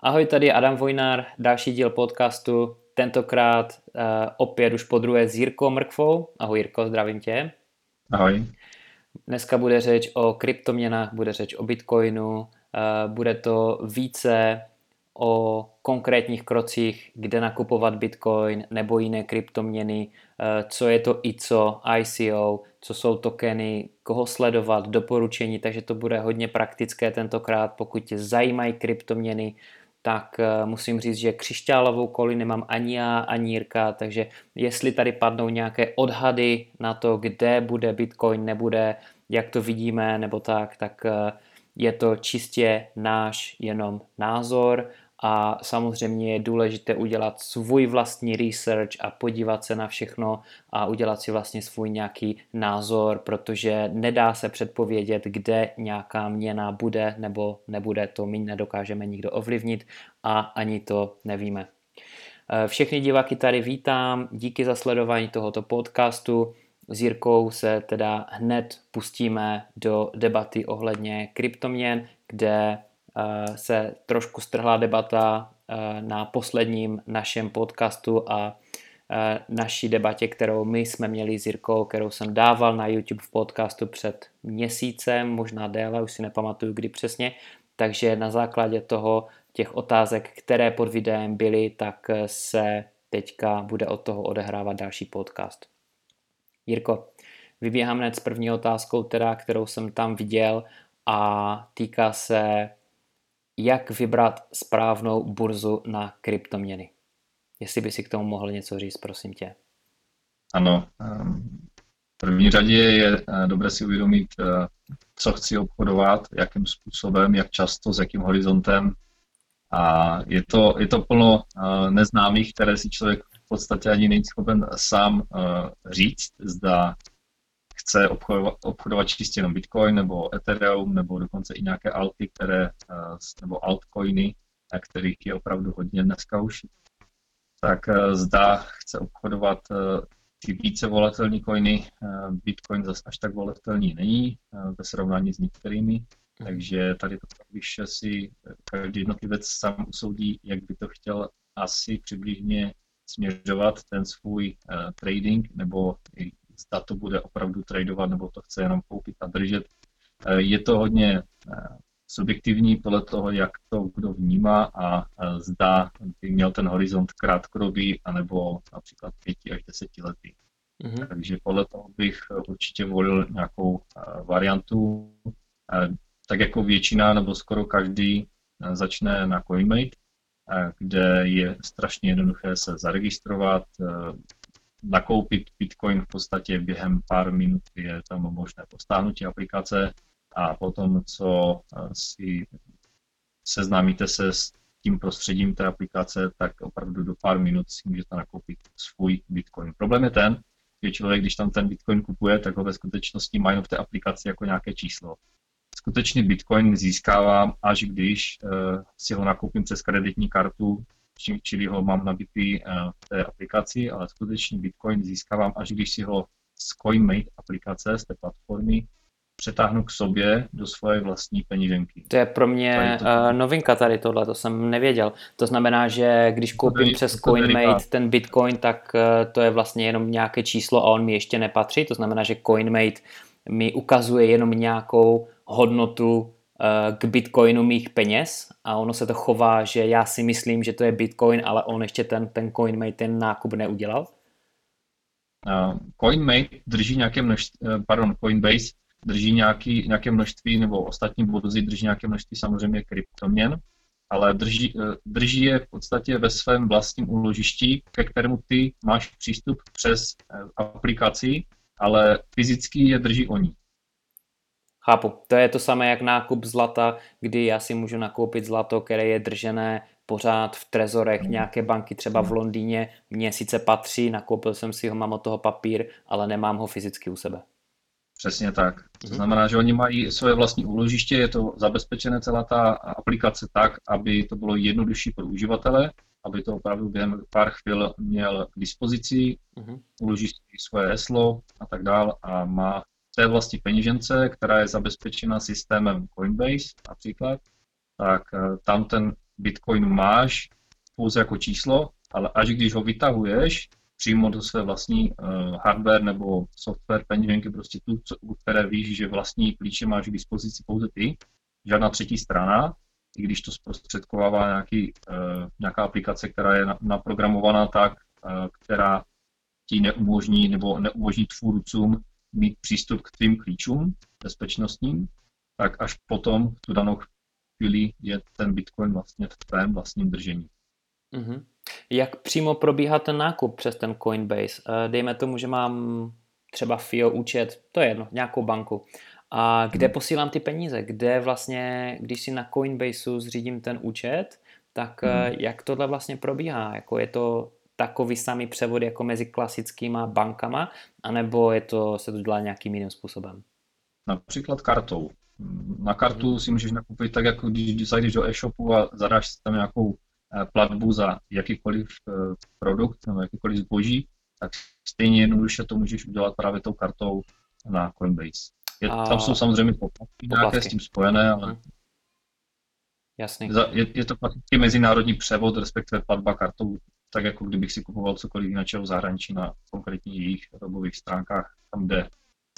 Ahoj, tady Adam Vojnár, další díl podcastu, tentokrát uh, opět už po druhé s Jirkou Mrkvou. Ahoj Jirko, zdravím tě. Ahoj. Dneska bude řeč o kryptoměnách, bude řeč o Bitcoinu, uh, bude to více o konkrétních krocích, kde nakupovat Bitcoin nebo jiné kryptoměny, eh, co je to ICO, ICO, co jsou tokeny, koho sledovat, doporučení, takže to bude hodně praktické tentokrát. Pokud tě zajímají kryptoměny, tak eh, musím říct, že křišťálovou koli nemám ani já, ani Jirka, takže jestli tady padnou nějaké odhady na to, kde bude Bitcoin, nebude, jak to vidíme, nebo tak, tak eh, je to čistě náš jenom názor a samozřejmě je důležité udělat svůj vlastní research a podívat se na všechno a udělat si vlastně svůj nějaký názor, protože nedá se předpovědět, kde nějaká měna bude nebo nebude, to my nedokážeme nikdo ovlivnit a ani to nevíme. Eh, všechny diváky tady vítám, díky za sledování tohoto podcastu. S Jirkou se teda hned pustíme do debaty ohledně kryptoměn, kde se trošku strhla debata eh, na posledním našem podcastu a eh, naší debatě, kterou my jsme měli s Jirkou, kterou jsem dával na YouTube v podcastu před měsícem, možná déle, už si nepamatuju kdy přesně, takže na základě toho těch otázek, které pod videem byly, tak se teďka bude od toho odehrávat další podcast. Jirko, vyběhám hned s první otázkou, teda, kterou jsem tam viděl a týká se jak vybrat správnou burzu na kryptoměny. Jestli by si k tomu mohl něco říct, prosím tě. Ano. Ehm, v první řadě je eh, dobré si uvědomit, eh, co chci obchodovat, jakým způsobem, jak často, s jakým horizontem. A je to, je to plno eh, neznámých, které si člověk v podstatě ani není schopen sám říct, zda chce obchodovat, obchodovat čistě jenom Bitcoin nebo Ethereum nebo dokonce i nějaké alty, které, eh, nebo altcoiny, kterých je opravdu hodně dneska už, tak eh, zda chce obchodovat eh, ty více volatilní coiny. Bitcoin zase až tak volatilní není ve srovnání s některými, mhm. takže tady to když si každý jednotlivec sám usoudí, jak by to chtěl asi přibližně směřovat ten svůj uh, trading nebo zda to bude opravdu tradovat nebo to chce jenom koupit a držet. Eh, je to hodně eh, subjektivní podle toho, jak to kdo vnímá a eh, zda by měl ten horizont krátkodobý anebo například pěti až deseti lety. Mm-hmm. Takže podle toho bych určitě volil nějakou variantu, tak jako většina nebo skoro každý začne na CoinMate, kde je strašně jednoduché se zaregistrovat, nakoupit Bitcoin v podstatě během pár minut je tam možné po stáhnutí aplikace a potom, co eh, si seznámíte se s tím prostředím té aplikace, tak opravdu do pár minut si můžete nakoupit svůj Bitcoin. Problém je ten, že člověk, když tam ten Bitcoin kupuje, tak ho ve skutečnosti mají v té aplikaci jako nějaké číslo. Skutečný Bitcoin získávám, až když uh, si ho nakoupím přes kreditní kartu čili ho mám nabitý eh, v té aplikaci, ale skutečně Bitcoin získávám, až když si ho z CoinMate aplikace, z té platformy, přetáhnu k sobě do svoje vlastní peníženky. To je pro mě to... uh, novinka tady tohle, to jsem nevěděl. To znamená, že když koupím to přes CoinMate ten Bitcoin, tak uh, to je vlastně jenom nějaké číslo a on mi ještě nepatří. To znamená, že CoinMate mi ukazuje jenom nějakou hodnotu Eh, k bitcoinu mých peněz a ono se to chová, že já si myslím, že to je bitcoin, ale on ještě ten, ten CoinMate ten nákup neudělal? CoinMate drží nějaké množství, eh, pardon, Coinbase drží nějaký, nějaké množství, nebo ostatní burzy drží nějaké množství samozřejmě kryptoměn, ale drží, drží je v podstatě ve svém vlastním úložišti, ke kterému ty máš přístup přes aplikaci, ale fyzicky je drží oni. Chápu. To je to samé jak nákup zlata, kdy já si můžu nakoupit zlato, které je držené pořád v trezorech mm. nějaké banky, třeba v Londýně. Mně sice patří, nakoupil jsem si ho, mám od toho papír, ale nemám ho fyzicky u sebe. Přesně tak. To mhm. znamená, že oni mají svoje vlastní úložiště, je to zabezpečené celá ta aplikace tak, aby to bylo jednodušší pro uživatele, aby to opravdu během pár chvil měl k dispozici, uh-huh. uloží svoje heslo a tak dál a má té vlastní peněžence, která je zabezpečena systémem Coinbase například, tak eh, tam ten Bitcoin máš pouze jako číslo, ale až když ho vytahuješ přímo do své vlastní uh, hardware nebo software peněženky, prostě tu, u které víš, že vlastní klíče máš k dispozici pouze ty, žádná třetí strana, i když to zprostředkovává nějaký, uh, nějaká aplikace, která je na, naprogramovaná tak, která ti neumožní nebo neumožní tvůrcům mít přístup k tvým klíčům bezpečnostním, tak až potom v tu danou chvíli je ten Bitcoin vlastně v tvém vlastním držení. Mm-hmm. Jak přímo probíhá ten nákup přes ten Coinbase? Eh, dejme tomu, že mám třeba FIO účet, to je jedno, nějakou banku. A kde hmm. posílám ty peníze? Kde vlastně, když si na Coinbaseu zřídím ten účet, tak hmm. jak tohle vlastně probíhá? Jako je to takový samý převod jako mezi klasickýma bankama, anebo je to, se to dělá nějakým jiným způsobem? Například kartou. Na kartu si můžeš nakoupit tak, jako když zajdeš do e-shopu a zadáš tam nějakou eh, platbu za jakýkoliv eh, produkt nebo jakýkoliv zboží, tak stejně jednoduše to můžeš udělat právě tou kartou na Coinbase. Je, a... Tam jsou samozřejmě poplatky nějaké s tím spojené, ale hmm. Jasný. Je, je to prakticky mezinárodní převod, respektive platba kartou, tak jako kdybych si kupoval cokoliv jiného v zahraničí na konkrétně jejich webových stránkách, tam, kde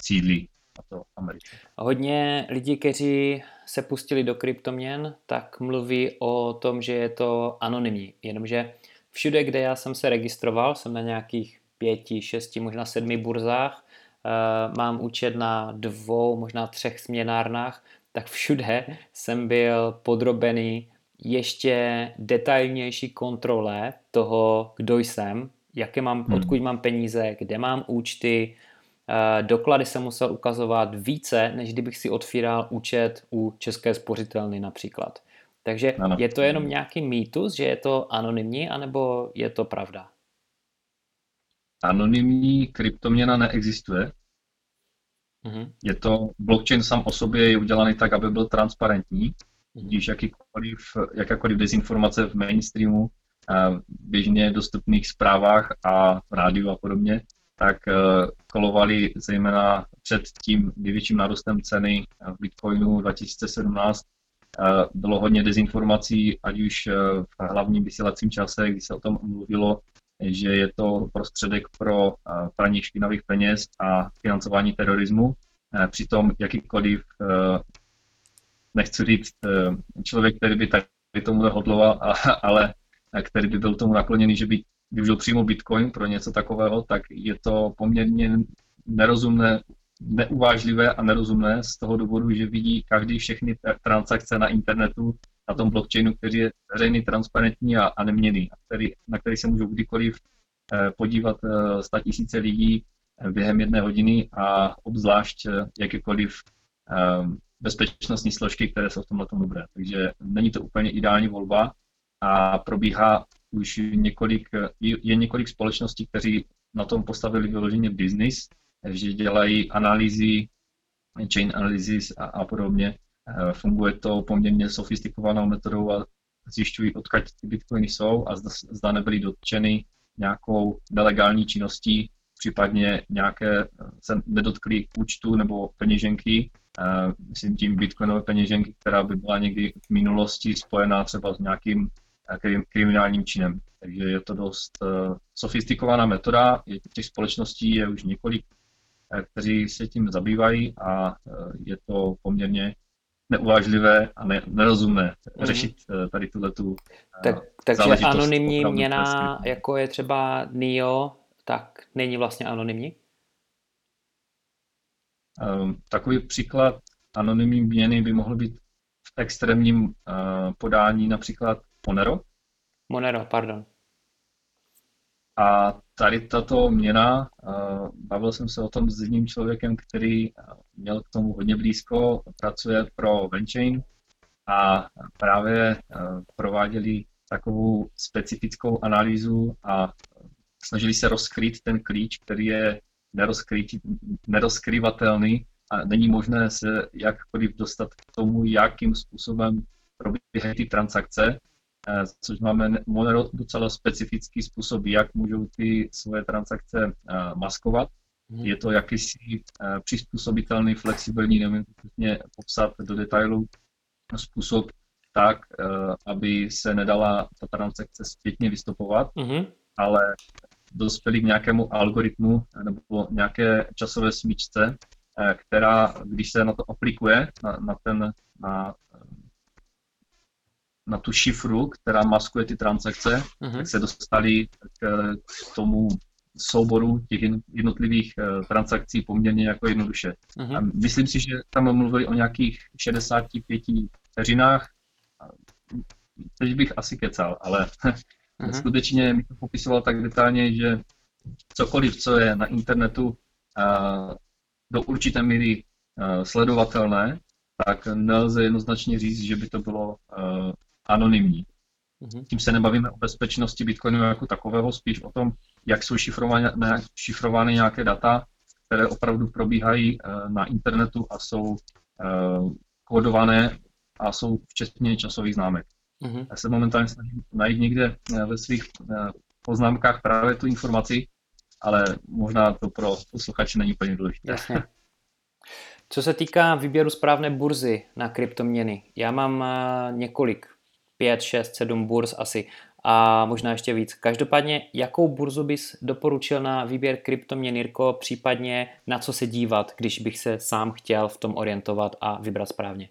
sídlí a to Amerika. Hodně lidí, kteří se pustili do kryptoměn, tak mluví o tom, že je to anonymní. Jenomže všude, kde já jsem se registroval, jsem na nějakých pěti, šesti, možná sedmi burzách, uh, mám účet na dvou, možná třech směnárnách, tak všude jsem byl podrobený ještě detailnější kontrole toho, kdo jsem, jaké mám, hmm. odkud mám peníze, kde mám účty, uh, doklady jsem musel ukazovat více, než kdybych si otvíral účet u České spořitelny například. Takže ano. je to jenom nějaký mýtus, že je to anonymní, anebo je to pravda? Anonymní kryptoměna neexistuje. Mm-hmm. Je to, blockchain sám o sobě je udělaný tak, aby byl transparentní, když jakýkoliv, jakákoliv dezinformace v mainstreamu, v běžně dostupných zprávách a rádiu a podobně, tak eh, kolovali zejména před tím největším nárůstem ceny v Bitcoinu 2017. Eh, bylo hodně dezinformací, ať už eh, v hlavním vysílacím čase, kdy se o tom mluvilo, že je to prostředek pro praní špinavých peněz a financování terorismu. Přitom jakýkoliv, nechci říct, člověk, který by tady tomu nehodloval, ale který by byl tomu nakloněný, že by využil přímo Bitcoin pro něco takového, tak je to poměrně nerozumné, neuvážlivé a nerozumné z toho důvodu, že vidí každý všechny transakce na internetu, na tom blockchainu, který je veřejný, transparentní a, a neměný, a který, na který se můžou kdykoliv eh, podívat eh, tisíce lidí eh, během jedné hodiny a obzvlášť jakékoliv bezpečnostní složky, které jsou v tomhle dobré. Takže není to úplně ideální volba a probíhá už několik, je několik společností, kteří na tom postavili vyloženě business, že dělají analýzy, chain analysis a, a podobně. Eh, funguje to poměrně sofistikovanou metodou a zjišťují, odkud ty bitcoiny jsou a zda, zda nebyly dotčeny nějakou nelegální činností, případně nějaké eh, se nedotkly účtu nebo peněženky, myslím tím bitcoinové peněženky, která by byla někdy v minulosti spojená třeba s nějakým kriminálním činem. Takže je to dost sofistikovaná metoda, těch společností je už několik, kteří se tím zabývají a je to poměrně neuvážlivé a ne, nerozumné mm. řešit eh, tady tuhle tu eh, tak, Takže anonymní měna, jako je třeba NIO, tak není vlastně anonymní? Um, takový příklad anonymní měny by mohl být v extrémním uh, podání například Monero. Monero, pardon. A tady tato měna, bavil jsem se o tom s jedním člověkem, který měl k tomu hodně blízko, pracuje pro Venchain a právě prováděli takovou specifickou analýzu a snažili se rozkrýt ten klíč, který je nerozkrývatelný a není možné se jakkoliv dostat k tomu, jakým způsobem probíhají ty transakce Eh, což máme Monero docela specifický způsob, jak můžou ty svoje transakce eh, maskovat. Hmm. Je to jakýsi eh, přizpůsobitelný, flexibilní, nevím přesně popsat do detailu, způsob tak, aby se nedala ta transakce zpětně vystupovat, mm-hmm. ale dospěli k nějakému algoritmu nebo nějaké časové smyčce, která, když se na to aplikuje, na, na, ten, na, na tu šifru, která maskuje ty transakce, uh-huh. tak se dostali k, k tomu souboru těch jednotlivých uh, transakcí poměrně jako jednoduše. Uh-huh. A myslím si, že tam mluvili o nějakých 65 vteřinách. Teď bych asi kecal, ale uh-huh. skutečně mi to popisoval tak detailně, že cokoliv, co je na internetu do určité míry sledovatelné, tak nelze jednoznačně říct, že by to bylo anonymní. Mm-hmm. Tím se nebavíme o bezpečnosti Bitcoinu jako takového, spíš o tom, jak jsou šifrovány, šifrovány nějaké data, které opravdu probíhají uh, na internetu a jsou uh, kódované a jsou včetně časových známek. Mm-hmm. Já se momentálně snažím najít někde ve svých poznámkách právě tu informaci, ale možná to pro posluchače není úplně důležité. Jasně. Co se týká výběru správné burzy na kryptoměny, já mám několik 5, 6, 7 burz asi a možná ještě víc. Každopádně, jakou burzu bys doporučil na výběr kryptoměn, Jirko, případně na co se dívat, když bych se sám chtěl v tom orientovat a vybrat správně?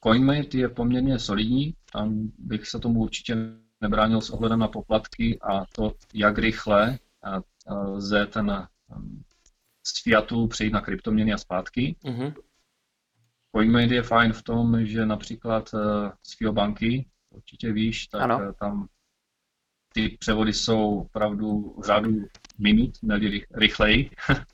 CoinMate je poměrně solidní, tam bych se tomu určitě nebránil s ohledem na poplatky a to, jak rychle lze ten z fiatu přejít na kryptoměny a zpátky. Mm-hmm. CoinMate je fajn v tom, že například eh, z FIO banky, určitě víš, tak ano. Eh, tam ty převody jsou opravdu v řádu minut, ne rychleji.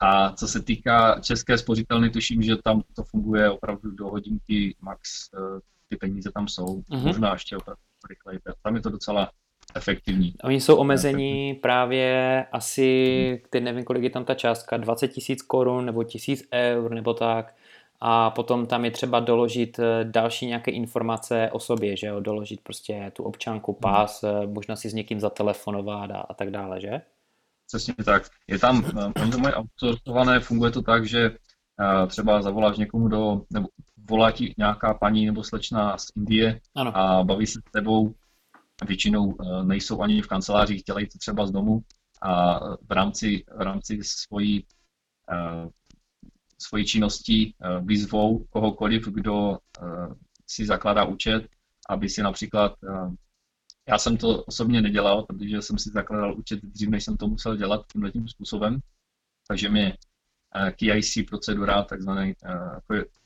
A co se týká české spořitelny, tuším, že tam to funguje opravdu do hodinky max, eh, ty peníze tam jsou, uh-huh. možná ještě opravdu rychleji. Tam je to docela efektivní. Oni jsou omezení právě asi, teď nevím, kolik je tam ta částka, 20 tisíc korun nebo tisíc eur nebo tak a potom tam je třeba doložit eh, další nějaké informace o sobě, že jo, doložit prostě tu občanku, hmm. pás, hmm. možná si s někým zatelefonovat a, a tak dále, že? Přesně tak. Je tam, eh, oni to mají outsourcované, funguje to tak, že třeba zavoláš někomu do, nebo volá ti nějaká paní nebo slečna z Indie ano. a baví se s tebou, většinou nejsou ani v kanceláři, dělají to třeba z domu a v rámci, v rámci svojí svojí činností eh, vyzvou kohokoliv, kdo eh, si zakládá účet, aby si například, eh, já jsem to osobně nedělal, protože jsem si zakládal účet dřív, než jsem to musel dělat tímhle tím způsobem, takže mě KIC procedura, takzvaný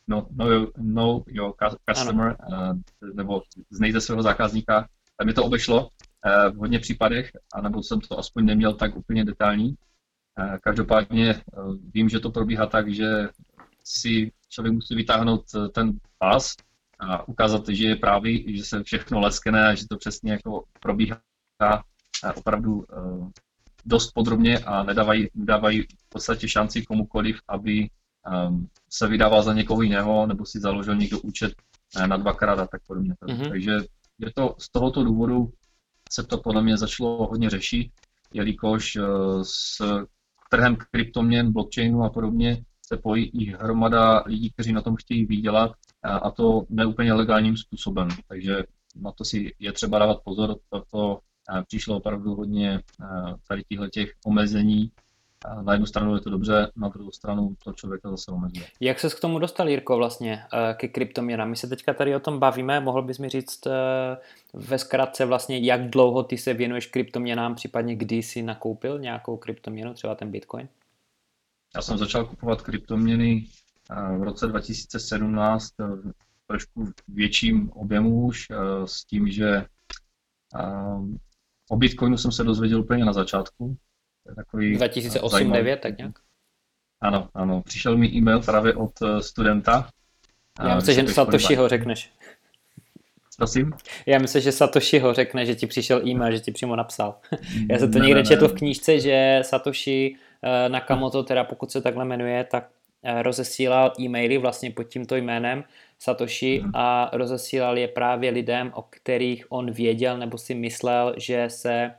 no, know, know your customer, ano. nebo znejte svého zákazníka, tam mě to obešlo v hodně případech, anebo jsem to aspoň neměl tak úplně detailní, Každopádně eh, vím, že to probíhá tak, že si člověk musí vytáhnout eh, ten pas a ukázat, že je právě, že se všechno leskne a že to přesně jako probíhá eh, opravdu dost podrobně a nedávají, nedávají v podstatě šanci komukoliv, aby se vydával za někoho jiného nebo si založil někdo účet na dvakrát a tak podobně. Mm-hmm. Takže je to z tohoto důvodu se to podle mě začalo hodně řešit, jelikož s trhem kryptoměn, blockchainu a podobně se pojí i hromada lidí, kteří na tom chtějí vydělat a to neúplně legálním způsobem. Takže na to si je třeba dávat pozor, proto přišlo opravdu hodně tady těchto těch omezení na jednu stranu je to dobře, na druhou stranu to člověka zase omezuje. Jak se k tomu dostal, Jirko, vlastně eh, ke kryptoměnám? My se teďka tady o tom bavíme, mohl bys mi říct eh, ve zkratce vlastně, jak dlouho ty se věnuješ kryptoměnám, případně kdy jsi nakoupil nějakou kryptoměnu, třeba ten Bitcoin? Já jsem začal kupovat kryptoměny v roce 2017 v trošku větším objemu už, s tím, že o Bitcoinu jsem se dozvěděl úplně na začátku, takový 2008-2009, tak nějak? Ano, ano. Přišel mi e-mail právě od eh, studenta. Já myslím, že Satoshiho řekneš. Prosím? Já myslím, že Satoshiho řekne, že ti přišel e-mail, že ti přímo napsal. Já jsem to ne, někde ne, četl v knížce, že Satoshi eh, Nakamoto, teda pokud se takhle jmenuje, tak eh, rozesílal e-maily vlastně pod tímto jménem Satoshi a rozesílal je právě lidem, o kterých on věděl nebo si myslel, že se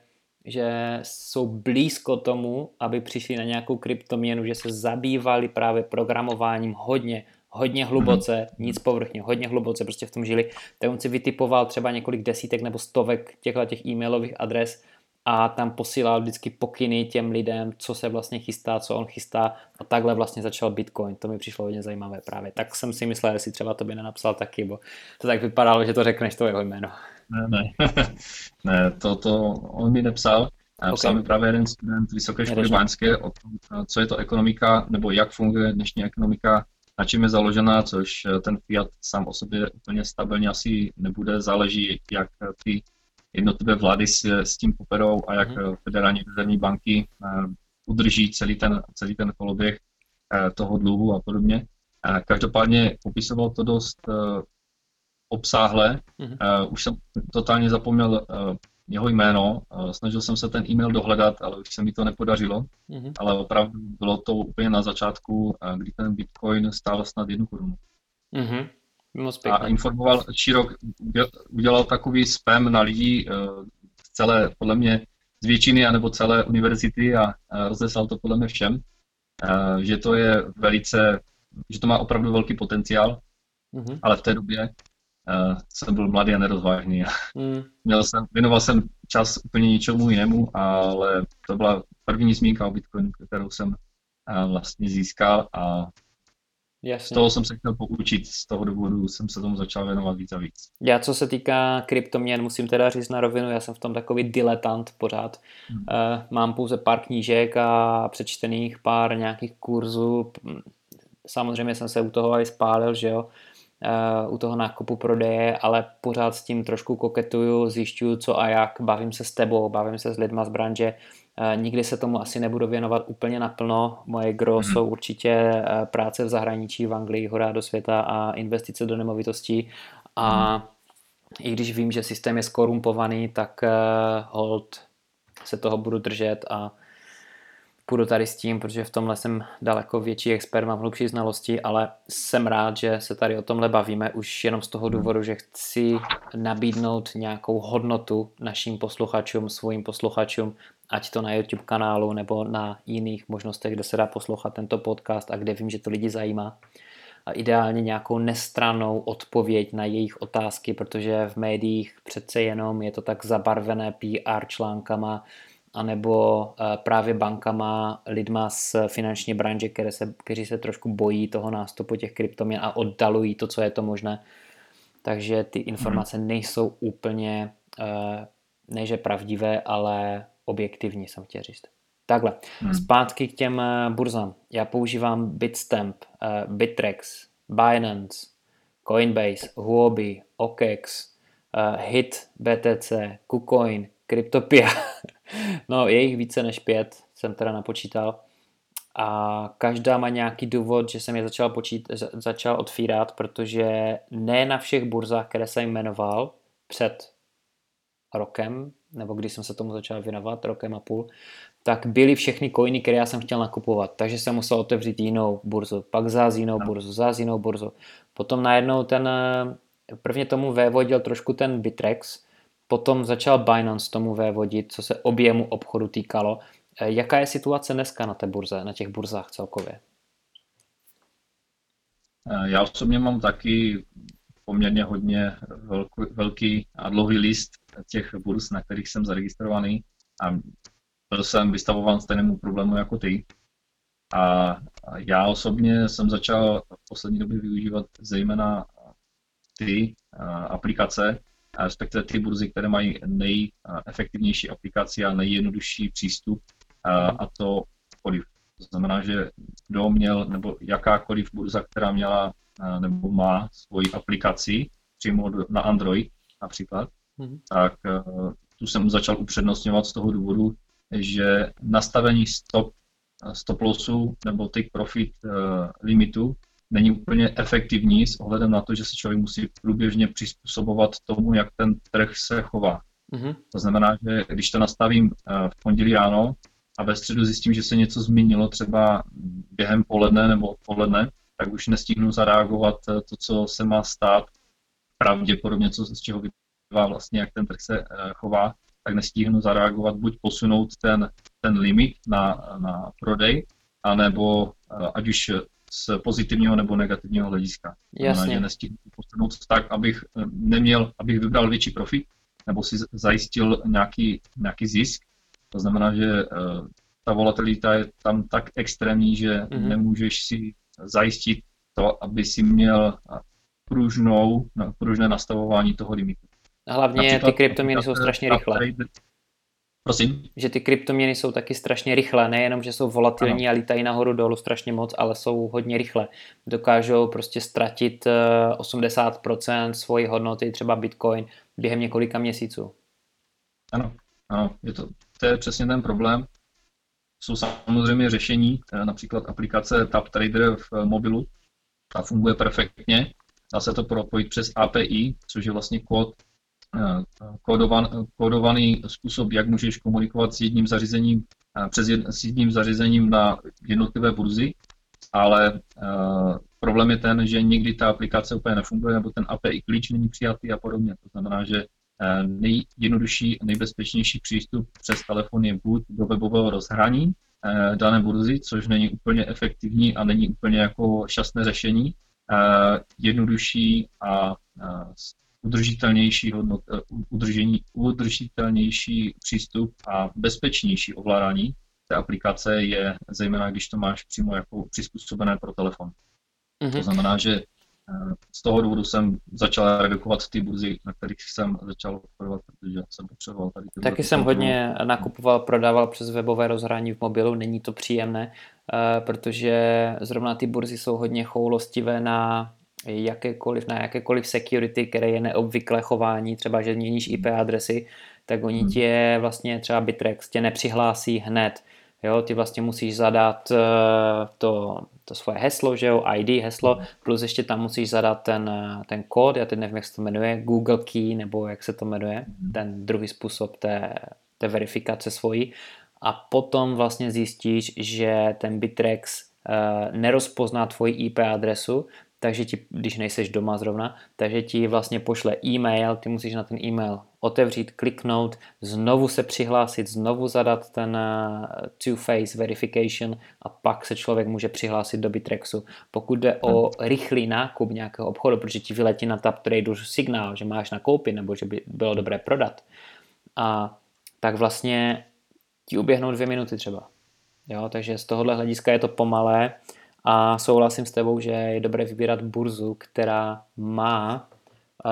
že jsou blízko tomu, aby přišli na nějakou kryptoměnu, že se zabývali právě programováním hodně, hodně hluboce, nic povrchně, hodně hluboce prostě v tom žili, tak on si vytipoval třeba několik desítek nebo stovek těchto těch e-mailových adres a tam posílal vždycky pokyny těm lidem, co se vlastně chystá, co on chystá a takhle vlastně začal Bitcoin. To mi přišlo hodně zajímavé právě. Tak jsem si myslel, jestli třeba to by nenapsal taky, bo to tak vypadalo, že to řekneš to jeho jméno. Ne, ne, ne to, to on mi nepsal. Okay. Psal mi právě jeden student Vysoké školy Báňské o tom, co je to ekonomika, nebo jak funguje dnešní ekonomika, na čem je založená, což ten fiat sám o sobě úplně stabilně asi nebude, záleží, jak ty jednotlivé vlády s, s tím poperou a jak mm. federální rezervní banky uh, udrží celý ten, celý ten koloběh uh, toho dluhu a podobně. Každopádně popisoval to dost obsáhle. Mm. Uh, už jsem totálně zapomněl jeho jméno, snažil jsem se ten e-mail dohledat, ale už se mi to nepodařilo. Mm. Ale opravdu bylo to úplně na začátku, kdy ten Bitcoin stál snad jednu korunu. Mm-hmm. Moc a informoval širok, udělal takový spam na lidi eh, z celé, podle mě, z většiny anebo celé univerzity a rozeslal to podle mě všem, eh, že to je velice, že to má opravdu velký potenciál, mm-hmm. ale v té době uh, jsem byl mladý a nerozvážný. Mm. Měl jsem, věnoval jsem čas úplně něčemu jinému, ale to byla první zmínka o Bitcoinu, kterou jsem uh, vlastně získal a Jasně. Z toho jsem se chtěl poučit, z toho důvodu jsem se tomu začal věnovat víc a víc. Já co se týká kryptoměn, musím teda říct na rovinu, já jsem v tom takový diletant pořád. Hmm. Uh, mám pouze pár knížek a přečtených pár nějakých kurzů. Samozřejmě jsem se u toho i spálil, že jo, uh, u toho nákupu prodeje, ale pořád s tím trošku koketuju, zjišťuju co a jak, bavím se s tebou, bavím se s lidma z branže, nikdy se tomu asi nebudu věnovat úplně naplno. Moje gro mm-hmm. jsou určitě eh, práce v zahraničí, v Anglii, hora do světa a investice do nemovitostí. A mm-hmm. i když vím, že systém je skorumpovaný, tak uh, hold se toho budu držet a půjdu tady s tím, protože v tomhle jsem daleko větší expert, mám hlubší znalosti, ale jsem rád, že se tady o tomhle bavíme už jenom z toho důvodu, že chci nabídnout nějakou hodnotu našim posluchačům, svým posluchačům, ať to na YouTube kanálu nebo na jiných možnostech, kde se dá poslouchat tento podcast a kde vím, že to lidi zajímá. A ideálně nějakou nestranou odpověď na jejich otázky, protože v médiích přece jenom je to tak zabarvené PR článkama, anebo eh, právě bankama, lidma z finanční branže, které se, kteří se trošku bojí toho nástupu těch kryptoměn a oddalují to, co je to možné. Takže ty informace nejsou úplně, eh, ne že pravdivé, ale objektivní, jsem chtěl říct. Takhle, hmm. zpátky k těm eh, burzám. Já používám Bitstamp, Bittrex, Binance, Coinbase, Huobi, OKEX, HIT, BTC, KuCoin, Cryptopia. no, je jich více než pět, jsem teda napočítal. A každá má nějaký důvod, že jsem je začal, počít, začal otvírat, protože ne na všech burzách, které jsem jmenoval před rokem, nebo když jsem se tomu začal věnovat, rokem a půl, tak byly všechny coiny, které já jsem chtěl nakupovat. Takže jsem musel otevřít jinou burzu, pak zás jinou burzu, zás jinou burzu. Potom najednou ten, prvně tomu vévodil trošku ten Bitrex, Potom začal Binance tomu vévodit, co se objemu obchodu týkalo. Eh, jaká je situace dneska na té burze, na těch burzách celkově? Eh, já osobně mám taky poměrně hodně velký, velký a dlouhý list těch burz, na kterých jsem zaregistrovaný a byl jsem vystavován stejnému problému jako ty. A já osobně jsem začal v poslední době využívat zejména ty eh, aplikace, respektive ty burzy, které mají nejefektivnější aplikaci a nejjednodušší přístup a to koliv. To znamená, že kdo měl, nebo jakákoliv burza, která měla nebo má svoji aplikaci přímo na Android například, mm-hmm. tak tu jsem začal upřednostňovat z toho důvodu, že nastavení stop, stop lossu nebo take profit limitu není úplně efektivní s ohledem na to, že se člověk musí průběžně přizpůsobovat tomu, jak ten trh se chová. Mm-hmm. To znamená, že když to nastavím eh, v pondělí ráno a ve středu zjistím, že se něco změnilo třeba během poledne nebo odpoledne, tak už nestihnu zareagovat eh, to, co se má stát, pravděpodobně, co z čeho vyplývá vlastně, jak ten trh se eh, chová, tak nestihnu zareagovat, buď posunout ten, ten limit na, na prodej, anebo ať už z pozitivního nebo negativního hlediska. Jasně. Že nestihnu posunout tak, abych neměl, abych vybral větší profit, nebo si zajistil nějaký, nějaký zisk. To znamená, že ta volatilita je tam tak extrémní, že mm-hmm. nemůžeš si zajistit to, aby si měl pružnou, pružné nastavování toho limitu. Hlavně Například, ty kryptoměny jsou strašně rychlé. Prosím? Že ty kryptoměny jsou taky strašně rychlé, nejenom, že jsou volatilní ano. a lítají nahoru dolů strašně moc, ale jsou hodně rychlé. Dokážou prostě ztratit 80% eh, svojí hodnoty, třeba Bitcoin, během několika měsíců. Ano, ano, je to, to je přesně ten problém. Jsou samozřejmě řešení, eh, například aplikace Tap Trader v mobilu, ta funguje perfektně, Dá se to propojit přes API, což je vlastně kód, eh, kódovan, kódovaný způsob, jak můžeš komunikovat s jedním zařízením, eh, přes jed, s jedním zařízením na jednotlivé burzy, ale uh, problém je ten, že někdy ta aplikace úplně nefunguje, nebo ten API klíč není přijatý a podobně. To znamená, že nejjednodušší, nejbezpečnější přístup přes telefon je buď do webového rozhraní dané burzy, což není úplně efektivní a není úplně jako šťastné řešení, Eh, jednodušší a eh, udržitelnější, hodnot, eh, udržení, udržitelnější přístup a bezpečnější ovládání té aplikace je zejména, když to máš přímo jako přizpůsobené pro telefon. Mm-hmm. To znamená, že z toho důvodu jsem začal redukovat ty burzy, na kterých jsem začal obchodovat, protože jsem potřeboval tady. Taky jsem hodně nakupoval, prodával přes webové rozhraní v mobilu, není to příjemné, eh, protože zrovna ty burzy jsou hodně choulostivé na jakékoliv, na jakékoliv security, které je neobvyklé chování, třeba že měníš IP adresy, tak oni hmm. tě vlastně třeba Bitrex tě nepřihlásí hned. Jo, ty vlastně musíš zadat eh, to, to svoje heslo, že jo, ID heslo, plus ještě tam musíš zadat ten, eh, ten kód, já teď nevím, jak se to jmenuje, Google Key, nebo jak se to jmenuje, ten druhý způsob té, té verifikace svojí. A potom vlastně zjistíš, že ten Bitrex uh, nerozpozná tvoji IP adresu, takže ti, když nejseš doma zrovna, takže ti vlastně pošle e-mail, ty musíš na ten e-mail otevřít, kliknout, znovu se přihlásit, znovu zadat ten uh, two-phase verification a pak se člověk může přihlásit do Bitrexu. Pokud jde o rychlý nákup nějakého obchodu, protože ti vyletí na Tap Trade signál, že máš nakoupit nebo že by bylo dobré prodat, a tak vlastně ti uběhnou dvě minuty třeba. Jo, takže z tohohle hlediska je to pomalé a souhlasím s tebou, že je dobré vybírat burzu, která má uh,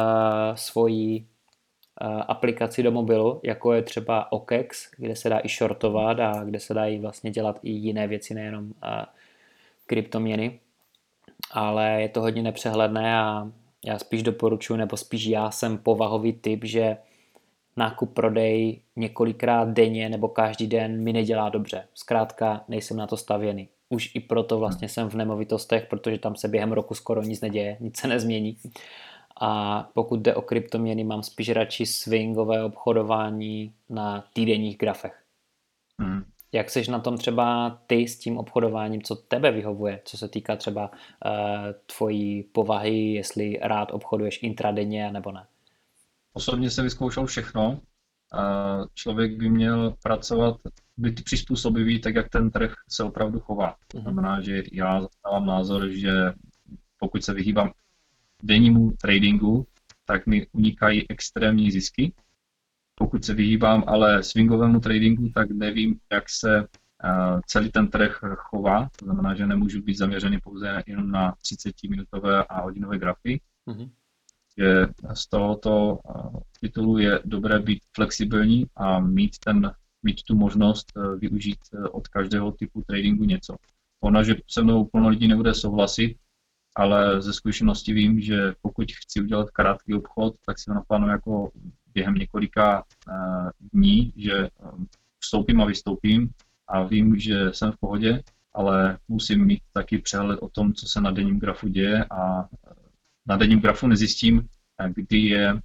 svoji uh, aplikaci do mobilu, jako je třeba OKEX, kde se dá i shortovat a kde se dají vlastně dělat i jiné věci, nejenom uh, kryptoměny. Ale je to hodně nepřehledné a já spíš doporučuji, nebo spíš já jsem povahový typ, že nákup, prodej několikrát denně nebo každý den mi nedělá dobře. Zkrátka nejsem na to stavěný už i proto vlastně jsem v nemovitostech, protože tam se během roku skoro nic neděje, nic se nezmění. A pokud jde o kryptoměny, mám spíš radši swingové obchodování na týdenních grafech. Hmm. Jak seš na tom třeba ty s tím obchodováním, co tebe vyhovuje, co se týká třeba uh, tvojí povahy, jestli rád obchoduješ intradenně nebo ne? Osobně jsem vyzkoušel všechno. Člověk by měl pracovat být přizpůsobivý tak, jak ten trh se opravdu chová. To mhm. znamená, že já zastávám názor, že pokud se vyhýbám dennímu tradingu, tak mi unikají extrémní zisky. Pokud se vyhýbám ale swingovému tradingu, tak nevím, jak se celý ten trh chová. To znamená, že nemůžu být zaměřený pouze jenom na 30-minutové a hodinové grafy. Mm-hmm. Že z tohoto titulu je dobré být flexibilní a mít ten mít tu možnost eh, využít eh, od každého typu tradingu něco. Ona, že se mnou plno lidí nebude souhlasit, ale ze zkušenosti vím, že pokud chci udělat krátký obchod, tak si ho naplánuji jako během několika eh, dní, že vstoupím a vystoupím a vím, že jsem v pohodě, ale musím mít taky přehled o tom, co se na denním grafu děje a na denním grafu nezjistím, kdy je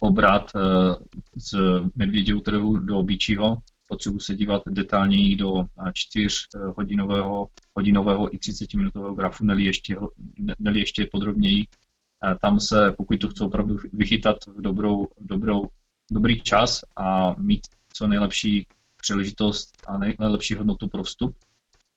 obrat eh, z medvěděho trhu do obyčího. Potřebuji se dívat detailněji do 4 eh, hodinového, hodinového i 30 minutového grafu, neli ještě, neli ještě podrobněji. Tam se, pokud to chci opravdu vychytat v dobrou, dobrou, dobrý čas a mít co nejlepší příležitost a nejlepší hodnotu pro vstup,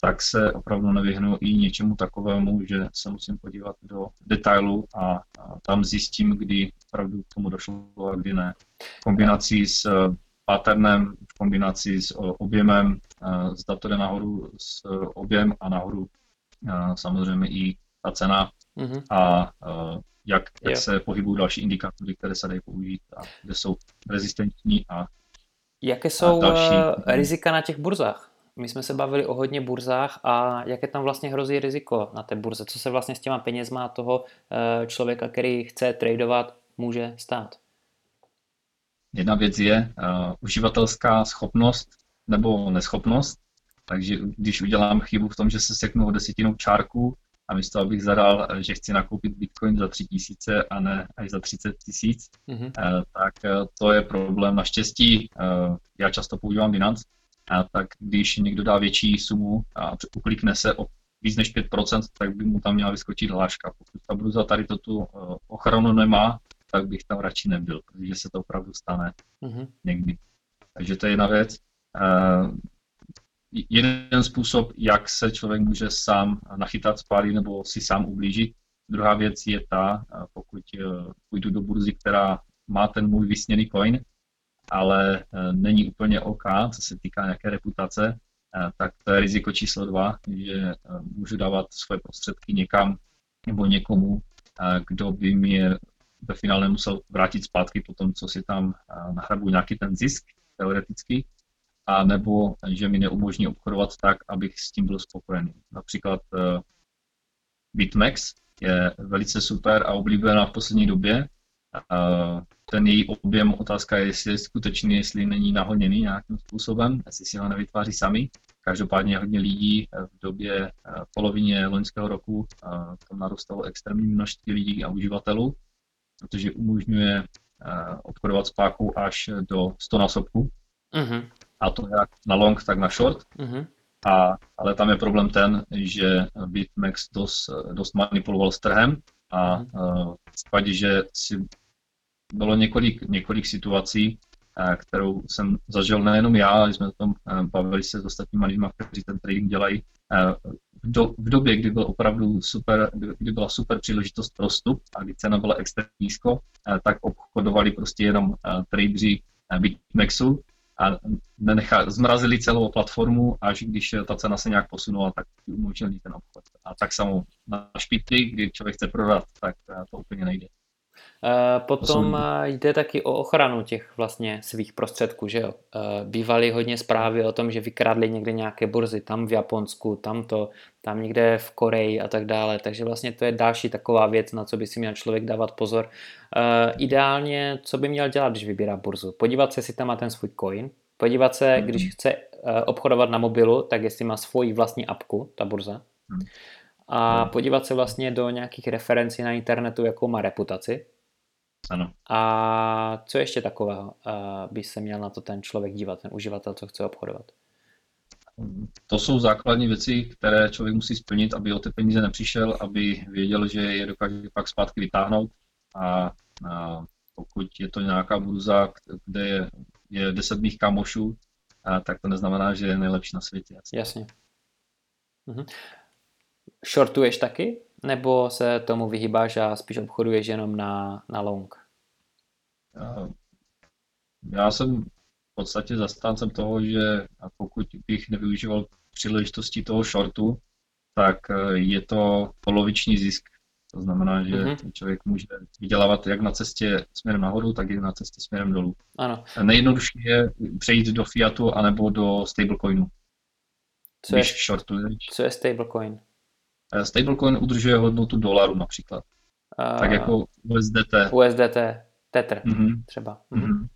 tak se opravdu nevyhnu i něčemu takovému, že se musím podívat do detailu a, a tam zjistím, kdy opravdu k tomu došlo a kdy ne. V kombinaci s eh, patternem, v kombinaci s objemem, zda to jde nahoru s objem a nahoru samozřejmě i ta cena mm-hmm. a jak, jak se pohybují další indikátory, které se dají použít a kde jsou rezistentní a Jaké jsou další... Eh, rizika na těch burzách? My jsme se bavili o hodně burzách a jaké tam vlastně hrozí riziko na té burze? Co se vlastně s těma penězma toho eh, člověka, který chce tradovat, může stát? Jedna věc je uh, uživatelská schopnost nebo neschopnost. Takže když udělám chybu v tom, že se seknu o desetinou čárku a místo, abych zadal, že chci nakoupit Bitcoin za 3 tisíce a ne až za 30 tisíc, mm-hmm. tak to je problém. Naštěstí já často používám Binance, tak když někdo dá větší sumu a uklikne se o víc než 5%, tak by mu tam měla vyskočit hláška. Pokud ta bruza tady to tu ochranu nemá, tak bych tam radši nebyl, protože se to opravdu stane mm-hmm. někdy. Takže to je jedna věc. Uh, jeden způsob, jak se člověk může sám nachytat spálí nebo si sám ublížit. Druhá věc je ta, pokud uh, půjdu do burzy, která má ten můj vysněný coin, ale uh, není úplně OK, co se týká nějaké reputace, tak to je riziko číslo dva, že můžu dávat svoje prostředky někam nebo někomu, kdo by mě ve finále musel vrátit zpátky po tom, co si tam nahrabu nějaký ten zisk teoreticky, a nebo že mi neumožní obchodovat tak, abych s tím byl spokojený. Například BitMEX je velice super a oblíbená v poslední době. Ten její objem, otázka je, jestli je skutečný, jestli není nahoněný nějakým způsobem, jestli si ho nevytváří sami. Každopádně hodně lidí v době v polovině loňského roku tam narostalo extrémní množství lidí a uživatelů protože umožňuje obchodovat s pákou až do 100 násobků. Uh-huh. A to jak na long, tak na short. Uh-huh. A, ale tam je problém ten, že BitMEX dost, dost manipuloval s trhem a uh, v případě, že si bylo několik, několik situací, uh, kterou jsem zažil nejenom já, ale jsme o tom uh, bavili se s ostatními lidmi, kteří ten trading dělají, v, do, v době, kdy, byl opravdu super, kdy byla super příležitost pro vstup a kdy cena byla extrémně nízko, eh, tak obchodovali prostě jenom eh, tradeři eh, BitMEXu a nenechali, zmrazili celou platformu, až když ta cena se nějak posunula, tak umožnili ten obchod. A tak samo na špitli, kdy člověk chce prodat, tak to úplně nejde. Eh, potom eh, jde taky o ochranu těch vlastně svých prostředků, že jo. Eh, bývaly hodně zprávy o tom, že vykradli někde nějaké burzy, tam v Japonsku, tam to, tam někde v Koreji a tak dále, takže vlastně to je další taková věc, na co by si měl člověk dávat pozor. Ideálně, co by měl dělat, když vybírá burzu? Podívat se, jestli tam má ten svůj coin, podívat se, mm-hmm. když chce obchodovat na mobilu, tak jestli má svoji vlastní apku, ta burza, mm-hmm. a podívat se vlastně do nějakých referencí na internetu, jakou má reputaci, ano. A co ještě takového by se měl na to ten člověk dívat, ten uživatel, co chce obchodovat? To jsou základní věci, které člověk musí splnit, aby o ty peníze nepřišel, aby věděl, že je dokáže pak zpátky vytáhnout. A, a pokud je to nějaká burza, kde je, je 10 mých kamošů, a tak to neznamená, že je nejlepší na světě. Jasně. jasně. Mhm. Shortuješ taky? Nebo se tomu vyhýbáš a spíš obchoduješ jenom na, na long? Já jsem v podstatě zastáncem toho, že pokud bych nevyužíval příležitosti toho shortu, tak eh, je to poloviční zisk. To znamená, že mm-hmm. člověk může vydělávat jak na cestě směrem nahoru, tak i na cestě směrem dolů. Ano. Nejjednodušší je přejít do fiatu anebo do stablecoinu. Co je, shortuješ. co je stablecoin? Eh, stablecoin udržuje hodnotu dolaru například. Uh, tak jako USDT. USDT, Tether mm-hmm. třeba. Mm-hmm.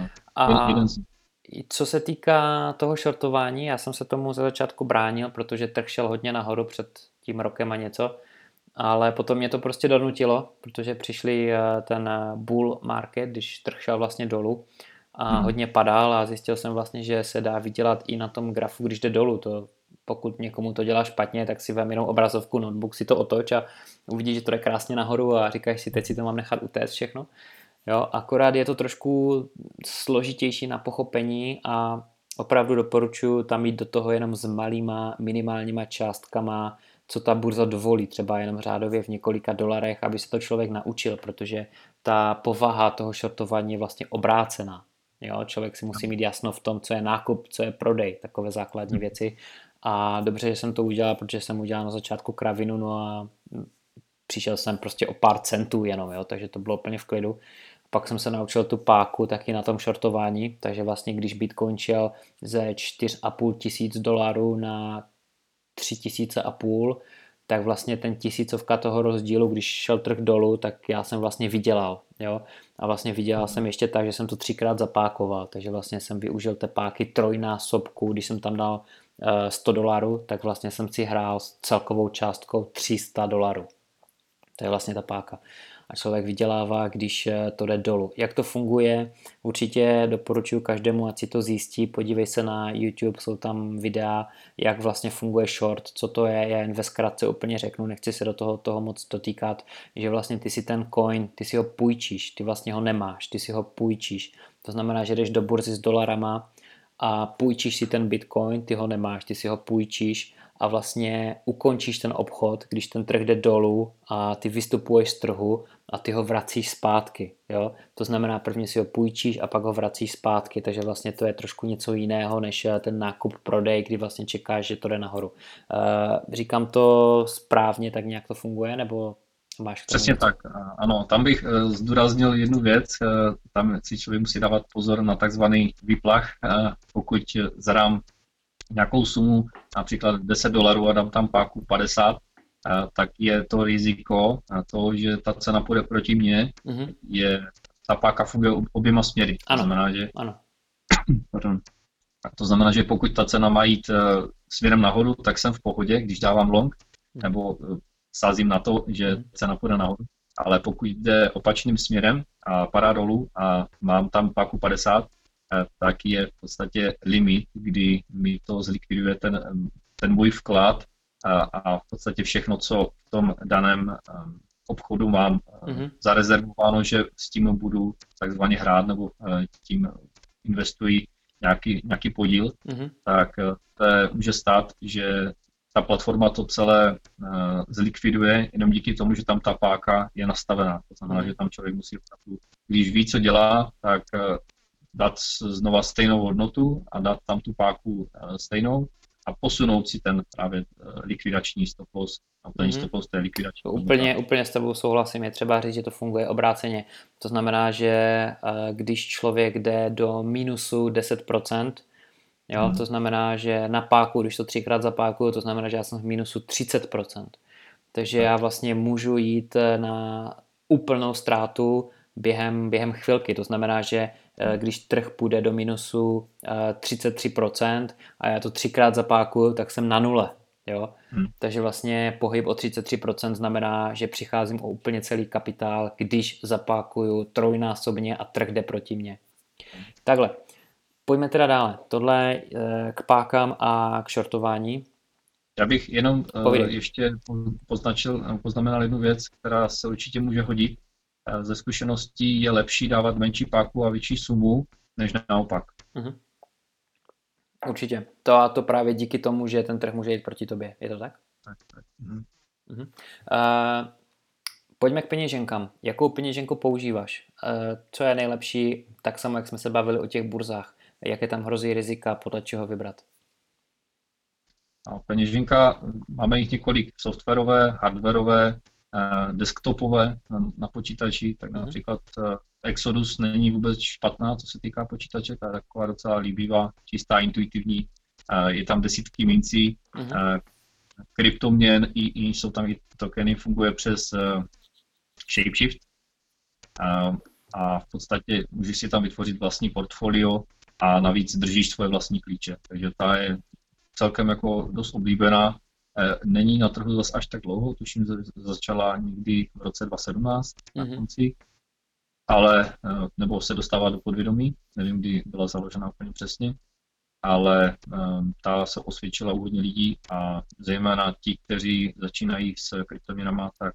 No. A co se týká toho shortování, já jsem se tomu ze začátku bránil, protože trh šel hodně nahoru před tím rokem a něco, ale potom mě to prostě donutilo, protože přišli eh, ten bull market, když trh šel vlastně dolů a hmm. hodně padal a zjistil jsem vlastně, že se dá vydělat i na tom grafu, když jde dolů. To pokud někomu to dělá špatně, tak si vem jenom obrazovku, notebook si to otoč a uvidíš, že to je krásně nahoru a říkáš si, teď si to mám nechat utéct všechno. Jo, akorát je to trošku složitější na pochopení a Opravdu doporučuji tam jít do toho jenom s malýma, minimálníma částkama, co ta burza dovolí, třeba jenom řádově v několika dolarech, aby se to člověk naučil, protože ta povaha toho shortování je vlastně obrácená. Jo? Člověk si musí mít jasno v tom, co je nákup, co je prodej, takové základní věci. A dobře, že jsem to udělal, protože jsem udělal na začátku kravinu, no a přišel jsem prostě o pár centů jenom, jo? takže to bylo úplně v klidu. Pak jsem se naučil tu páku taky na tom shortování, takže vlastně když Bitcoin šel ze 4,5 tisíc dolarů na 3 tisíce a půl, tak vlastně ten tisícovka toho rozdílu, když šel trh dolů, tak já jsem vlastně vydělal, jo. A vlastně vydělal jsem ještě tak, že jsem to třikrát zapákoval, takže vlastně jsem využil té páky trojnásobku, když jsem tam dal 100 eh, dolarů, tak vlastně jsem si hrál s celkovou částkou 300 dolarů. To je vlastně ta páka a člověk vydělává, když eh, to jde dolů. Jak to funguje? Určitě doporučuji každému, ať si to zjistí. Podívej se na YouTube, jsou tam videa, jak vlastně funguje short, co to je. Já jen ve zkratce úplně řeknu, nechci se do toho, toho moc dotýkat, že vlastně ty si ten coin, ty si ho půjčíš, ty vlastně ho nemáš, ty si ho půjčíš. To znamená, že jdeš do burzy s dolarama a půjčíš si ten bitcoin, ty ho nemáš, ty si ho půjčíš a vlastně ukončíš ten obchod, když ten trh jde dolů a ty vystupuješ z trhu a ty ho vracíš zpátky. Jo? To znamená, prvně si ho půjčíš a pak ho vracíš zpátky, takže vlastně to je trošku něco jiného než eh, ten nákup prodej, kdy vlastně čekáš, že to jde nahoru. Uh, říkám to správně, tak nějak to funguje, nebo máš Přesně tak, ano. Tam bych uh, zdůraznil jednu věc, uh, tam si člověk musí dávat pozor na takzvaný výplach, pokud zadám nějakou sumu, například 10 dolarů a dám tam páku 50, tak je to riziko a to, že ta cena půjde proti mně, mm-hmm. je, ta páka funguje oběma směry. Ano. To znamená, že, ano. pardon, to znamená, že pokud ta cena má jít směrem nahoru, tak jsem v pohodě, když dávám long, mm. nebo sázím na to, že mm. cena půjde nahoru. Ale pokud jde opačným směrem a padá dolů a mám tam páku 50, eh, tak je v podstatě limit, kdy mi to zlikviduje ten, ten můj vklad a, a v podstatě všechno, co v tom daném um, obchodu mám mm-hmm. zarezervováno, že s tím budu takzvaně hrát nebo uh, tím investuji nějaký, nějaký podíl, mm-hmm. tak to je, může stát, že ta platforma to celé uh, zlikviduje jenom díky tomu, že tam ta páka je nastavená. To znamená, mm-hmm. že tam člověk musí, když ví, co dělá, tak uh, dát znova stejnou hodnotu a dát tam tu páku uh, stejnou a posunout si ten právě likvidační stop loss a ten mm-hmm. stop loss té likvidační. To úplně, úplně s tebou souhlasím, je třeba říct, že to funguje obráceně. To znamená, že když člověk jde do minusu 10%, jo, mm. to znamená, že na páku, když to třikrát zapákuju, to znamená, že já jsem v minusu 30%. Takže tak. já vlastně můžu jít eh, na úplnou ztrátu během, během chvilky. To znamená, že Eh, když trh půjde do minusu 33% eh, a já to třikrát zapákuju, tak jsem na nule. Jo? Hmm. Takže vlastně pohyb o 33% znamená, že přicházím o úplně celý kapitál, když zapákuju trojnásobně a trh jde proti mně. Takhle, pojďme teda dále. Tohle eh, k pákám a k shortování. Já bych jenom Povídej. ještě poznačil, poznamenal jednu věc, která se určitě může hodit ze zkušeností je lepší dávat menší páku a větší sumu, než naopak. Uh-huh. Určitě. To a to právě díky tomu, že ten trh může jít proti tobě. Je to tak? Tak, tak. Uh, pojďme k peněženkám. Jakou peněženku používáš? Uh, co je nejlepší, tak samo, jak jsme se bavili o těch burzách. Jaké tam hrozí rizika, podle čeho vybrat? No, peněženka, máme jich několik softwarové, hardwarové, Eh, desktopové na, počítači, tak mm-hmm. například eh, Exodus není vůbec špatná, co se týká počítače, ta je taková docela líbivá, čistá, intuitivní, eh, je tam desítky mincí, mm-hmm. kryptoměn, i, i jsou tam i tokeny, funguje přes Shapeshift a v podstatě můžeš si tam vytvořit vlastní portfolio a navíc držíš svoje vlastní klíče, takže ta je celkem jako dost oblíbená Eh, není na trhu zase až tak dlouho, tuším, že začala někdy v roce 2017 mm-hmm. na konci, ale, eh, nebo se dostává do podvědomí, nevím, kdy byla založena úplně přesně, ale um, ta se osvědčila u hodně lidí a zejména ti, kteří začínají s kryptoměnama, tak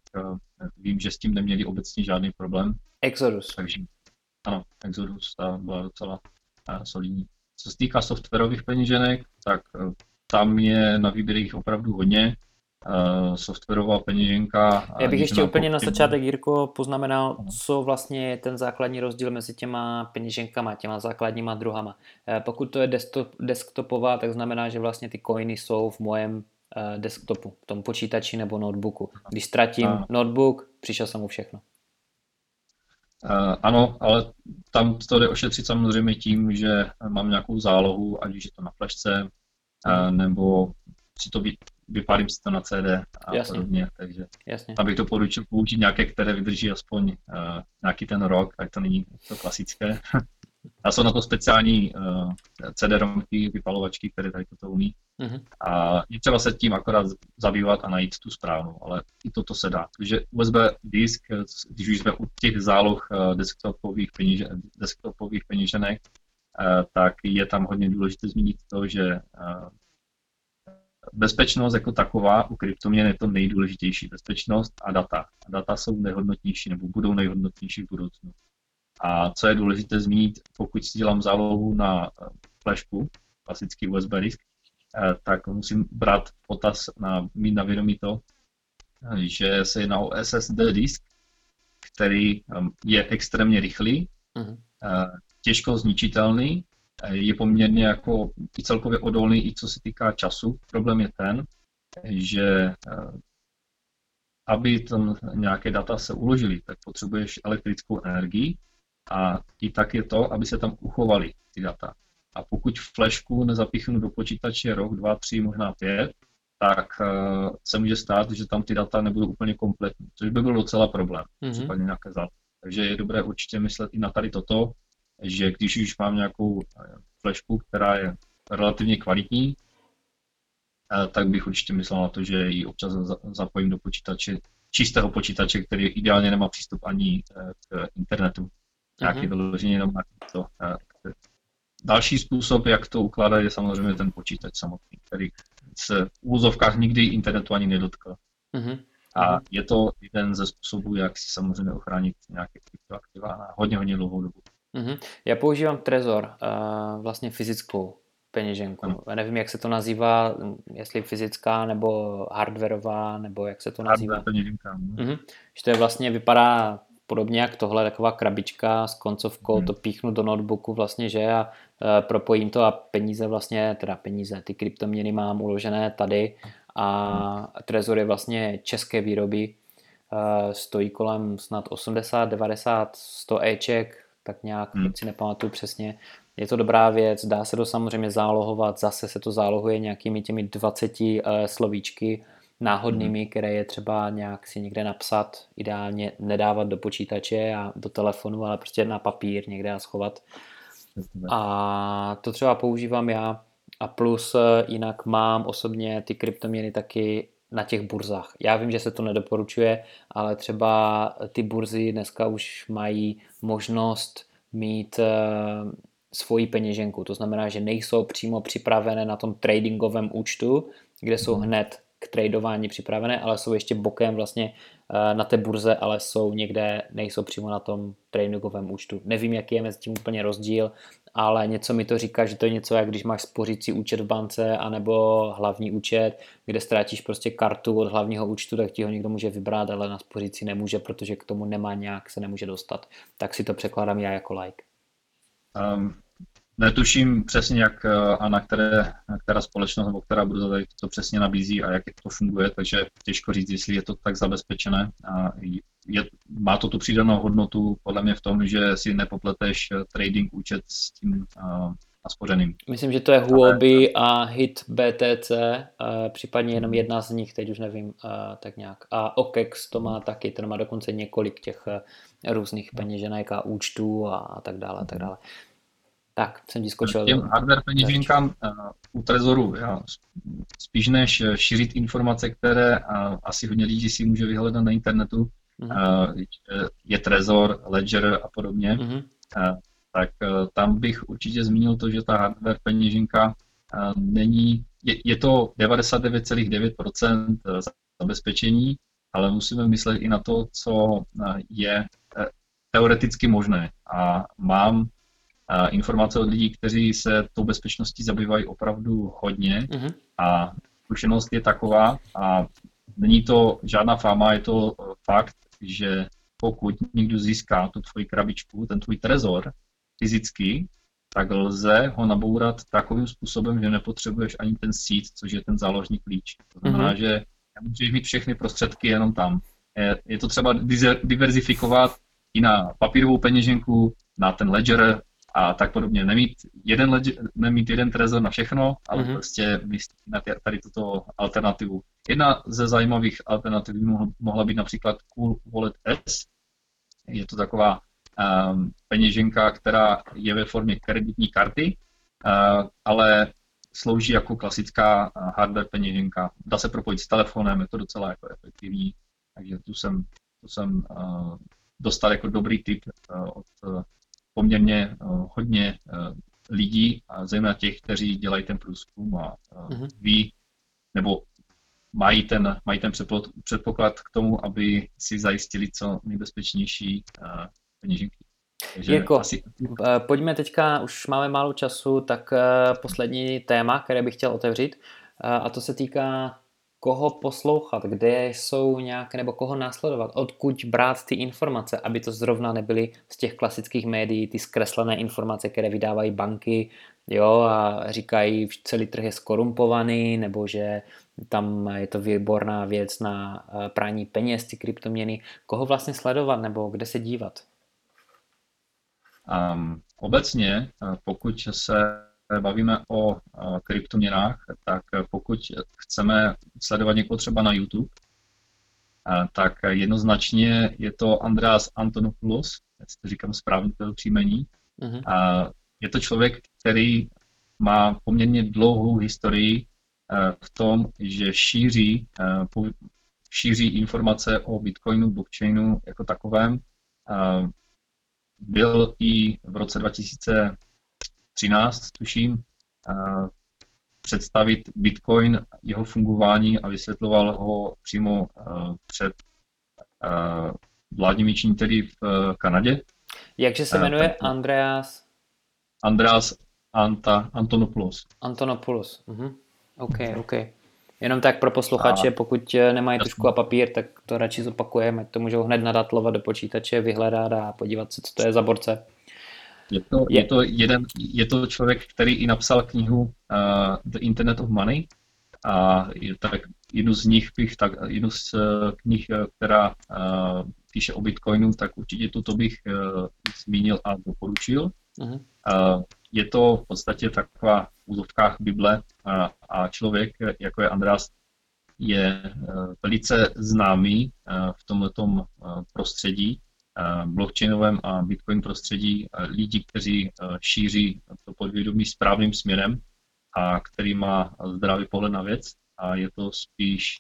vím, že s tím neměli obecně žádný problém. Exodus. Takže ano, Exodus, ta byla docela solidní. Co se týká softwarových peněženek, tak tam je na výběr jich opravdu hodně. Uh, softwarová peněženka. Já bych ještě úplně na začátek, Jirko, poznamenal, co vlastně je ten základní rozdíl mezi těma peněženkama, těma základníma druhama. Eh, pokud to je desktop, desktopová, tak znamená, že vlastně ty coiny jsou v mojem eh, desktopu, v tom počítači nebo notebooku. Když ztratím notebook, přišel jsem mu všechno. Uh, ano, ale tam to jde ošetřit samozřejmě tím, že mám nějakou zálohu, ať už je to na flešce, uh, nebo si to vypálím si to na CD a Jasně. podobně, takže Jasně. tam bych to poručil použít nějaké, které vydrží aspoň uh, nějaký ten rok, ať to není to klasické. a jsou na to speciální uh, CD-romky, vypalovačky, které tady toto umí. Uh-huh. A je třeba se tím akorát zabývat a najít tu správnou, ale i toto se dá. Takže USB disk, když už jsme u těch záloh uh, desktopových, peníže, desktopových peníženek, uh, tak je tam hodně důležité zmínit to, že uh, bezpečnost jako taková u kryptoměn je to nejdůležitější. Bezpečnost a data. A data jsou nejhodnotnější nebo budou nejhodnotnější v budoucnu. A co je důležité zmínit, pokud si dělám zálohu na eh, flashku, klasický USB disk, eh, tak musím brát potaz na, mít na vědomí to, že se jedná o SSD disk, který je extrémně rychlý, uh-huh. těžko zničitelný je poměrně jako i celkově odolný i co se týká času. Problém je ten, že eh, aby tam nějaké data se uložily, tak potřebuješ elektrickou energii a i tak je to, aby se tam uchovaly ty data. A pokud flashku nezapichnu do počítače rok, dva, tři, možná pět, tak uh, se může stát, že tam ty data nebudou úplně kompletní, což by byl docela problém, mm-hmm. případně nějaké záležitosti. Takže je dobré určitě myslet i na tady toto, že když už mám nějakou eh, flashku, která je relativně kvalitní, eh, tak bych určitě myslel na to, že ji občas zapojím do počítače, čistého počítače, který ideálně nemá přístup ani eh, k internetu. Nějaký uh-huh. vyloženě jenom to. Další způsob, jak to ukládat, je samozřejmě ten počítač samotný, který se v úzovkách nikdy internetu ani nedotkl. Uh-huh. A je to jeden ze způsobů, jak si samozřejmě ochránit nějaké kryptoaktiva na hodně, hodně dlouhou dobu. Mm-hmm. Já používám Trezor, uh, vlastně fyzickou peněženku. Ano. Já nevím, jak se to nazývá, jestli fyzická nebo hardwareová, nebo jak se to nazývá. Hardware peněženka. Mm-hmm. Že to je vlastně, vypadá podobně jak tohle, taková krabička s koncovkou, mm. to píchnu do notebooku vlastně, že a uh, propojím to a peníze vlastně, teda peníze, ty kryptoměny mám uložené tady a. Trezor je vlastně české výroby, uh, stojí kolem snad 80, 90, 100 Eček, tak nějak, hmm. si nepamatuju přesně. Je to dobrá věc, dá se to samozřejmě zálohovat, zase se to zálohuje nějakými těmi 20 uh, eh, slovíčky náhodnými, hmm. které je třeba nějak si někde napsat, ideálně nedávat do počítače a do telefonu, ale prostě na papír někde a schovat. A to třeba používám já a plus eh, jinak mám osobně ty kryptoměny taky na těch burzách. Já vím, že se to nedoporučuje, ale třeba ty burzy dneska už mají možnost mít uh, svoji peněženku. To znamená, že nejsou přímo připravené na tom tradingovém účtu, kde jsou mhm. hned k tradování připravené, ale jsou ještě bokem vlastně eh, na té burze, ale jsou někde, nejsou přímo na tom tradingovém účtu. Nevím, jaký je mezi tím úplně rozdíl, ale něco mi to říká, že to je něco, jak když máš spořící účet v bance anebo hlavní účet, kde ztrátíš prostě kartu od hlavního účtu, tak ti ho někdo může vybrat, ale na spořící nemůže, protože k tomu nemá nějak, se nemůže dostat. Tak si to překládám já jako like. Um, netuším přesně, jak eh, a na které, na která společnost nebo která burza to přesně nabízí a jak to funguje, takže těžko říct, jestli je to tak zabezpečené. A je, má to tu přidanou hodnotu podle mě v tom, že si nepopleteš eh, trading účet s tím uh, naspořeným. Myslím, že to je Huobi a Hit BTC, případně jenom jedna z nich, teď už nevím, tak nějak. A OKEX to má taky, ten má dokonce několik těch různých peněženek a účtů a, a tak dále, a tak dále. Tak, jsem ti skočil. Těm hardware peněženkám uh, u Trezoru, já, spíš než šířit informace, které uh, asi hodně lidí si může vyhledat na internetu, uh-huh. je Trezor, Ledger a podobně, uh-huh. tak tam bych určitě zmínil to, že ta hardware peněženka není, je, je to 99,9% zabezpečení, ale musíme myslet i na to, co je teoreticky možné. A mám informace od lidí, kteří se tou bezpečností zabývají opravdu hodně uh-huh. a zkušenost je taková a není to žádná fáma, je to fakt, že pokud někdo získá tu tvoji krabičku, ten tvůj trezor fyzicky, tak lze ho nabourat takovým způsobem, že nepotřebuješ ani ten seed, což je ten záložní klíč. To znamená, mm-hmm. že můžeš mít všechny prostředky jenom tam. Je, je to třeba diverzifikovat i na papírovou peněženku, na ten ledger a tak podobně. Nemít jeden, ledger, nemít jeden trezor na všechno, ale mm-hmm. prostě mít na tady tuto alternativu. Jedna ze zajímavých alternativ mohla být například Cool Wallet S. Je to taková um, peněženka, která je ve formě kreditní karty, uh, ale slouží jako klasická hardware peněženka. Dá se propojit s telefonem, je to docela jako efektivní, takže tu jsem, tu jsem uh, dostal jako dobrý tip uh, od poměrně uh, hodně uh, lidí, a zejména těch, kteří dělají ten průzkum a uh, uh-huh. ví, nebo mají ten, mají ten předpoklad k tomu, aby si zajistili co nejbezpečnější peněženky. Takže jako, asi... Eh, pojďme teďka, už máme málo času, tak eh, poslední téma, které bych chtěl otevřít, eh, a to se týká koho poslouchat, kde jsou nějaké, nebo koho následovat, odkud brát ty informace, aby to zrovna nebyly z těch klasických médií, ty zkreslené informace, které vydávají banky, jo, a říkají, že celý trh je skorumpovaný, nebo že tam je to výborná věc na prání peněz, ty kryptoměny. Koho vlastně sledovat, nebo kde se dívat? Um, obecně, pokud se bavíme o kryptoměnách, tak pokud chceme sledovat někoho třeba na YouTube, tak jednoznačně je to Andreas Antonopoulos, jestli to říkám správně to příjmení. Uh-huh. Je to člověk, který má poměrně dlouhou historii v tom, že šíří, šíří informace o Bitcoinu, blockchainu jako takovém byl i v roce 2013, tuším, představit Bitcoin, jeho fungování a vysvětloval ho přímo před vládními činiteli v Kanadě. Jakže se jmenuje Andreas? Andreas Anta, Antonopoulos. Antonopoulos, uh-huh. OK, OK. Jenom tak pro posluchače, pokud eh, nemají tušku a papír, tak to radši zopakujeme, to můžou hned nadatlovat do počítače, vyhledat a podívat se, co to je za borce. Je to, je. je to, jeden, je to člověk, který i napsal knihu uh, The Internet of Money a je tak jednu z nich bych, tak jednu z uh, knih, která uh, píše o Bitcoinu, tak určitě tuto bych uh, zmínil a doporučil. Uh-huh. Uh, je to v podstatě taková v úzovkách Bible a, a člověk, jako je András, je eh, velice známý eh, v tomto eh, prostředí, blockchainovém a bitcoin prostředí lidí, kteří šíří to podvědomí správným směrem a který má zdravý pohled na věc. A je to spíš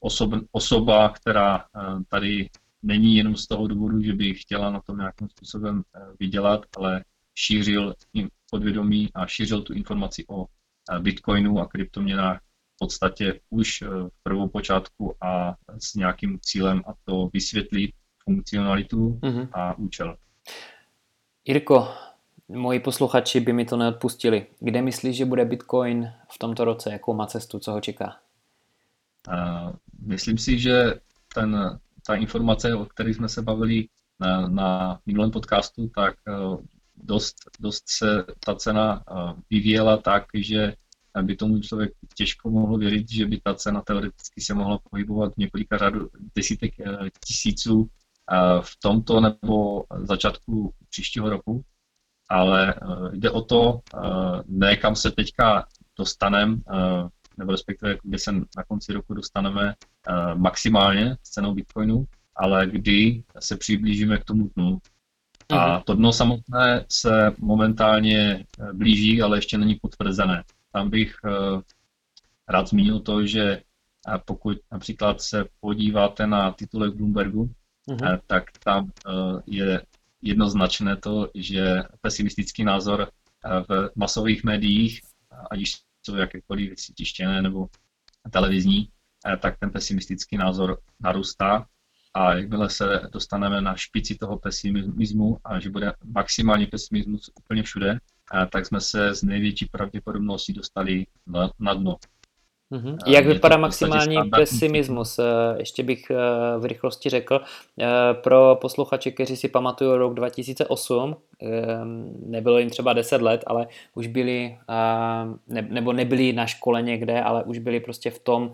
osob, osoba, která tady není jenom z toho důvodu, že by chtěla na tom nějakým způsobem vydělat, ale šířil podvědomí a šířil tu informaci o eh, bitcoinu a kryptoměnách v podstatě už eh, v prvou počátku a s nějakým cílem a to vysvětlit funkcionalitu mm-hmm. a účel. Jirko, moji posluchači by mi to neodpustili. Kde myslíš, že bude Bitcoin v tomto roce? Jakou má cestu? Co ho čeká? Uh, myslím si, že ten, ta informace, o které jsme se bavili na, na minulém podcastu, tak uh, dost, dost se ta cena vyvíjela tak, že by tomu člověk těžko mohl věřit, že by ta cena teoreticky se mohla pohybovat v několika řadu desítek tisíců v tomto nebo začátku příštího roku, ale e, jde o to, e, ne kam se teďka dostaneme, nebo respektive kde se na konci roku dostaneme maximálně s cenou Bitcoinu, ale kdy se přiblížíme k tomu dnu, a mhm. to dno samotné se momentálně eh, blíží, ale ještě není potvrzené. Tam bych eh, rád zmínil to, že eh, pokud například se podíváte na titulek Bloombergu, uh-huh. tak tam je jednoznačné to, že pesimistický názor v masových médiích, ať už jsou jakékoliv tištěné nebo televizní, tak ten pesimistický názor narůstá a jakmile se dostaneme na špici toho pesimismu a že bude maximální pesimismus úplně všude, tak jsme se z největší pravděpodobností dostali na dno. Mm-hmm. Jak vypadá maximální pesimismus? Eh, ještě bych eh, v rychlosti řekl. Eh, pro posluchače, kteří si pamatují rok 2008, nebylo jim třeba 10 let, ale už byli, nebo nebyli na škole někde, ale už byli prostě v tom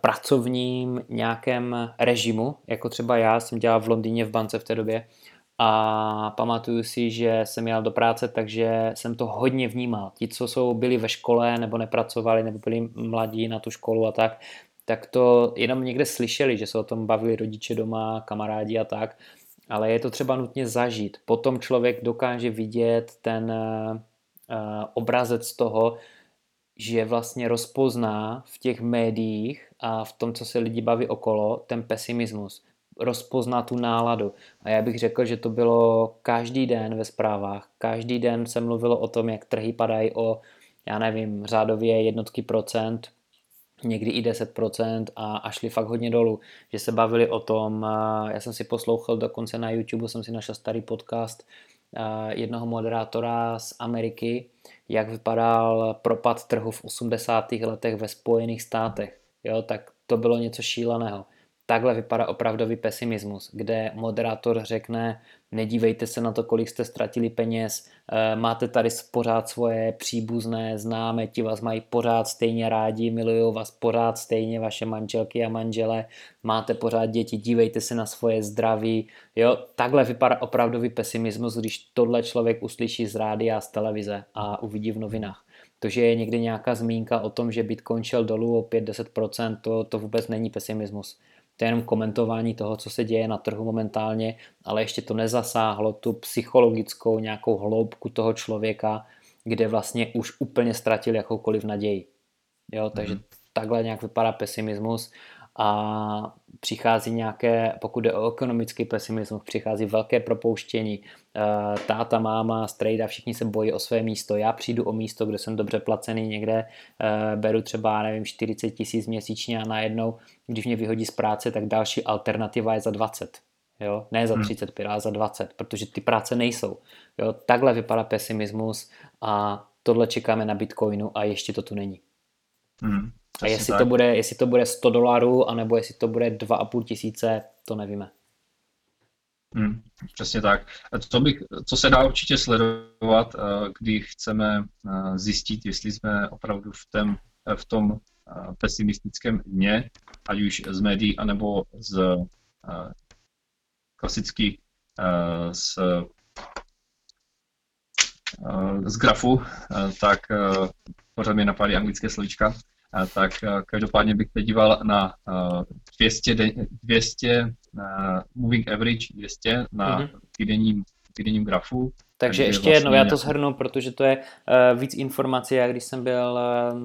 pracovním nějakém režimu, jako třeba já jsem dělal v Londýně v bance v té době a pamatuju si, že jsem jel do práce, takže jsem to hodně vnímal. Ti, co jsou byli ve škole nebo nepracovali, nebo byli mladí na tu školu a tak, tak to jenom někde slyšeli, že se o tom bavili rodiče doma, kamarádi a tak, ale je to třeba nutně zažít. Potom člověk dokáže vidět ten uh, obrazec toho, že vlastně rozpozná v těch médiích a v tom, co se lidi baví okolo, ten pesimismus rozpoznat tu náladu. A já bych řekl, že to bylo každý den ve zprávách. Každý den se mluvilo o tom, jak trhy padají o, já nevím, řádově jednotky procent, někdy i 10% a, a šli fakt hodně dolů, že se bavili o tom, já jsem si poslouchal dokonce na YouTube, jsem si našel starý podcast jednoho moderátora z Ameriky, jak vypadal propad trhu v 80. letech ve Spojených státech. Jo, tak to bylo něco šíleného takhle vypadá opravdový pesimismus, kde moderátor řekne, nedívejte se na to, kolik jste ztratili peněz, eh, máte tady pořád svoje příbuzné, známe, ti vás mají pořád stejně rádi, milují vás pořád stejně, vaše manželky a manžele, máte pořád děti, dívejte se na svoje zdraví. Jo, takhle vypadá opravdový pesimismus, když tohle člověk uslyší z rádia a z televize a uvidí v novinách. To, že je někdy nějaká zmínka o tom, že Bitcoin šel dolů o 5-10%, to, to vůbec není pesimismus to je jenom komentování toho, co se děje na trhu momentálně, ale ještě to nezasáhlo tu psychologickou nějakou hloubku toho člověka, kde vlastně už úplně ztratil jakoukoliv naději. Jo, takže mm-hmm. takhle nějak vypadá pesimismus a přichází nějaké, pokud je o ekonomický pesimismus, přichází velké propouštění. Eh, táta, máma, strejda, všichni se bojí o své místo. Já přijdu o místo, kde jsem dobře placený někde, eh, beru třeba, nevím, 40 tisíc měsíčně a najednou, když mě vyhodí z práce, tak další alternativa je za 20. Jo? Ne za 35, hmm. ale za 20, protože ty práce nejsou. Jo? Takhle vypadá pesimismus a tohle čekáme na Bitcoinu a ještě to tu není. Hmm. A jestli to, bude, jestli to bude 100 dolarů, anebo jestli to bude 2,5 tisíce, to nevíme. Hmm, přesně tak. Co, bych, co se dá určitě sledovat, eh, když chceme eh, zjistit, jestli jsme opravdu v, tém, eh, v tom pesimistickém dně, ať už z médií, anebo z klasicky z, z grafu, tak pořád mi napadají anglické slovíčka, tak každopádně bych se díval na 200, 200 moving average 200 na mm-hmm. týdenním, týdenním grafu. Takže ještě vlastně jednou, já to shrnu, protože to je uh, víc informací. Já když jsem byl uh,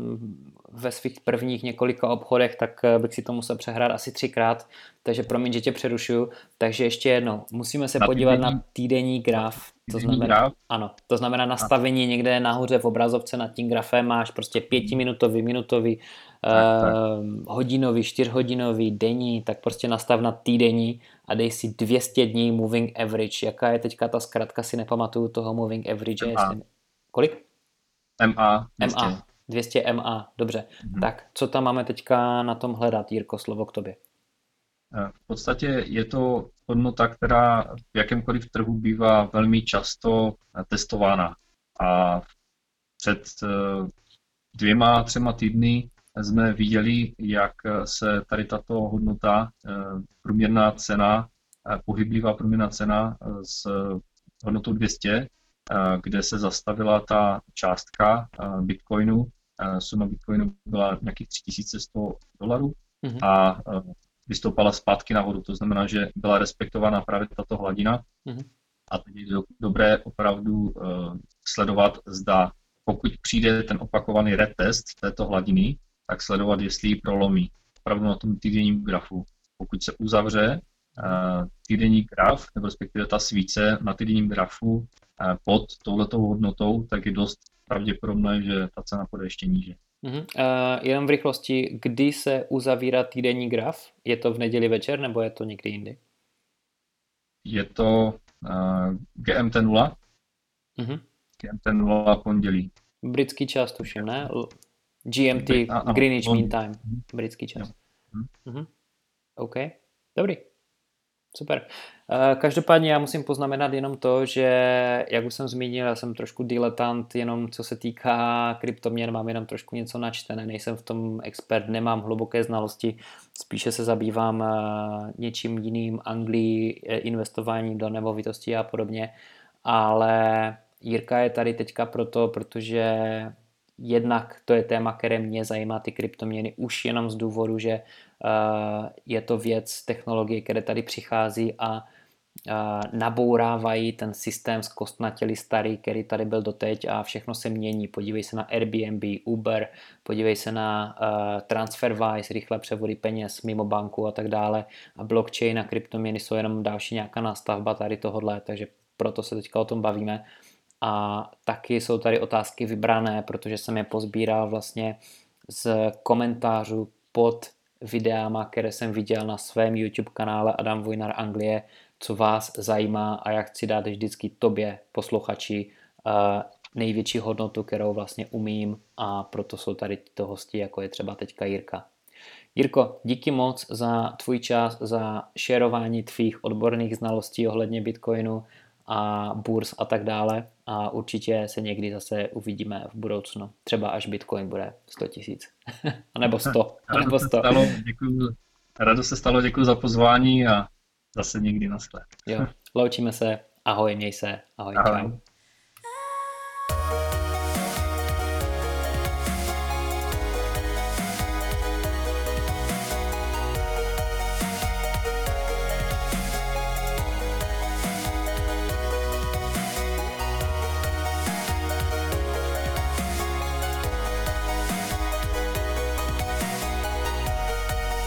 ve svých prvních několika obchodech, tak uh, bych si to musel přehrát asi třikrát, takže promiň, že tě přerušuju. Takže ještě jednou, musíme se na podívat týdenní, na týdenní graf. To znamená, graf. Ano, to znamená nastavení a. někde nahoře v obrazovce nad tím grafem máš prostě pětiminutový, minutový, tak, tak. Uh, hodinový, čtyřhodinový, denní, tak prostě nastav na týdenní a dej si 200 dní moving average. Jaká je teďka ta zkratka, si nepamatuju toho moving average. MA. Jestli... Kolik? MA. 200. MA. 200 MA, dobře. Mm-hmm. Tak co tam máme teďka na tom hledat, Jirko, slovo k tobě? Eh, v podstatě je to hodnota, která v jakémkoliv trhu bývá velmi často eh, testována. A před eh, dvěma, třema týdny jsme viděli, jak se tady tato hodnota, průměrná cena, pohyblivá průměrná cena s hodnotou 200, kde se zastavila ta částka bitcoinu, suma bitcoinu byla nějakých 3100 dolarů mm-hmm. a vystoupala zpátky nahoru. To znamená, že byla respektována právě tato hladina. Mm-hmm. A teď je dobré opravdu sledovat, zda pokud přijde ten opakovaný retest této hladiny, tak sledovat, jestli ji prolomí. Opravdu na tom týdenním grafu. Pokud se uzavře uh, týdenní graf, nebo respektive ta svíce na týdenním grafu uh, pod touhletou hodnotou, tak je dost pravděpodobné, že ta cena půjde ještě níže. Uh-huh. Uh, jenom v rychlosti, kdy se uzavírá týdenní graf? Je to v neděli večer nebo je to někdy jindy? Je to uh, GMT 0. Uh-huh. GMT 0 pondělí. Britský čas tuším, ne? GMT, Greenwich Mean Time, britský čas. Uh-huh. OK, dobrý. Super. Eh, každopádně já musím poznamenat jenom to, že, jak už jsem zmínil, já jsem trošku diletant, jenom co se týká kryptoměn, mám jenom trošku něco načtené, nejsem v tom expert, nemám hluboké znalosti, spíše se zabývám eh, něčím jiným, Anglii, eh, investování do nemovitostí a podobně, ale Jirka je tady teďka proto, protože jednak to je téma, které mě zajímá, ty kryptoměny, už jenom z důvodu, že uh, je to věc technologie, které tady přichází a uh, nabourávají ten systém z kostnatěli starý, který tady byl doteď a všechno se mění. Podívej se na Airbnb, Uber, podívej se na uh, TransferWise, rychlé převody peněz mimo banku a tak dále. A blockchain a kryptoměny jsou jenom další nějaká nástavba tady tohohle, takže proto se teďka o tom bavíme. A taky jsou tady otázky vybrané, protože jsem je pozbíral vlastně z komentářů pod videama, které jsem viděl na svém YouTube kanále Adam Vojnar Anglie, co vás zajímá a já chci dát vždycky tobě, posluchači, největší hodnotu, kterou vlastně umím a proto jsou tady tyto hosti, jako je třeba teďka Jirka. Jirko, díky moc za tvůj čas, za šerování tvých odborných znalostí ohledně Bitcoinu a burs a tak dále a určitě se někdy zase uvidíme v budoucnu. Třeba až Bitcoin bude 100 tisíc. a nebo 100. A nebo 100. Stalo, děkuju, rado se stalo, děkuji za pozvání a zase někdy naschle. jo, loučíme se. Ahoj, měj se. Ahoj, Ahoj. čau.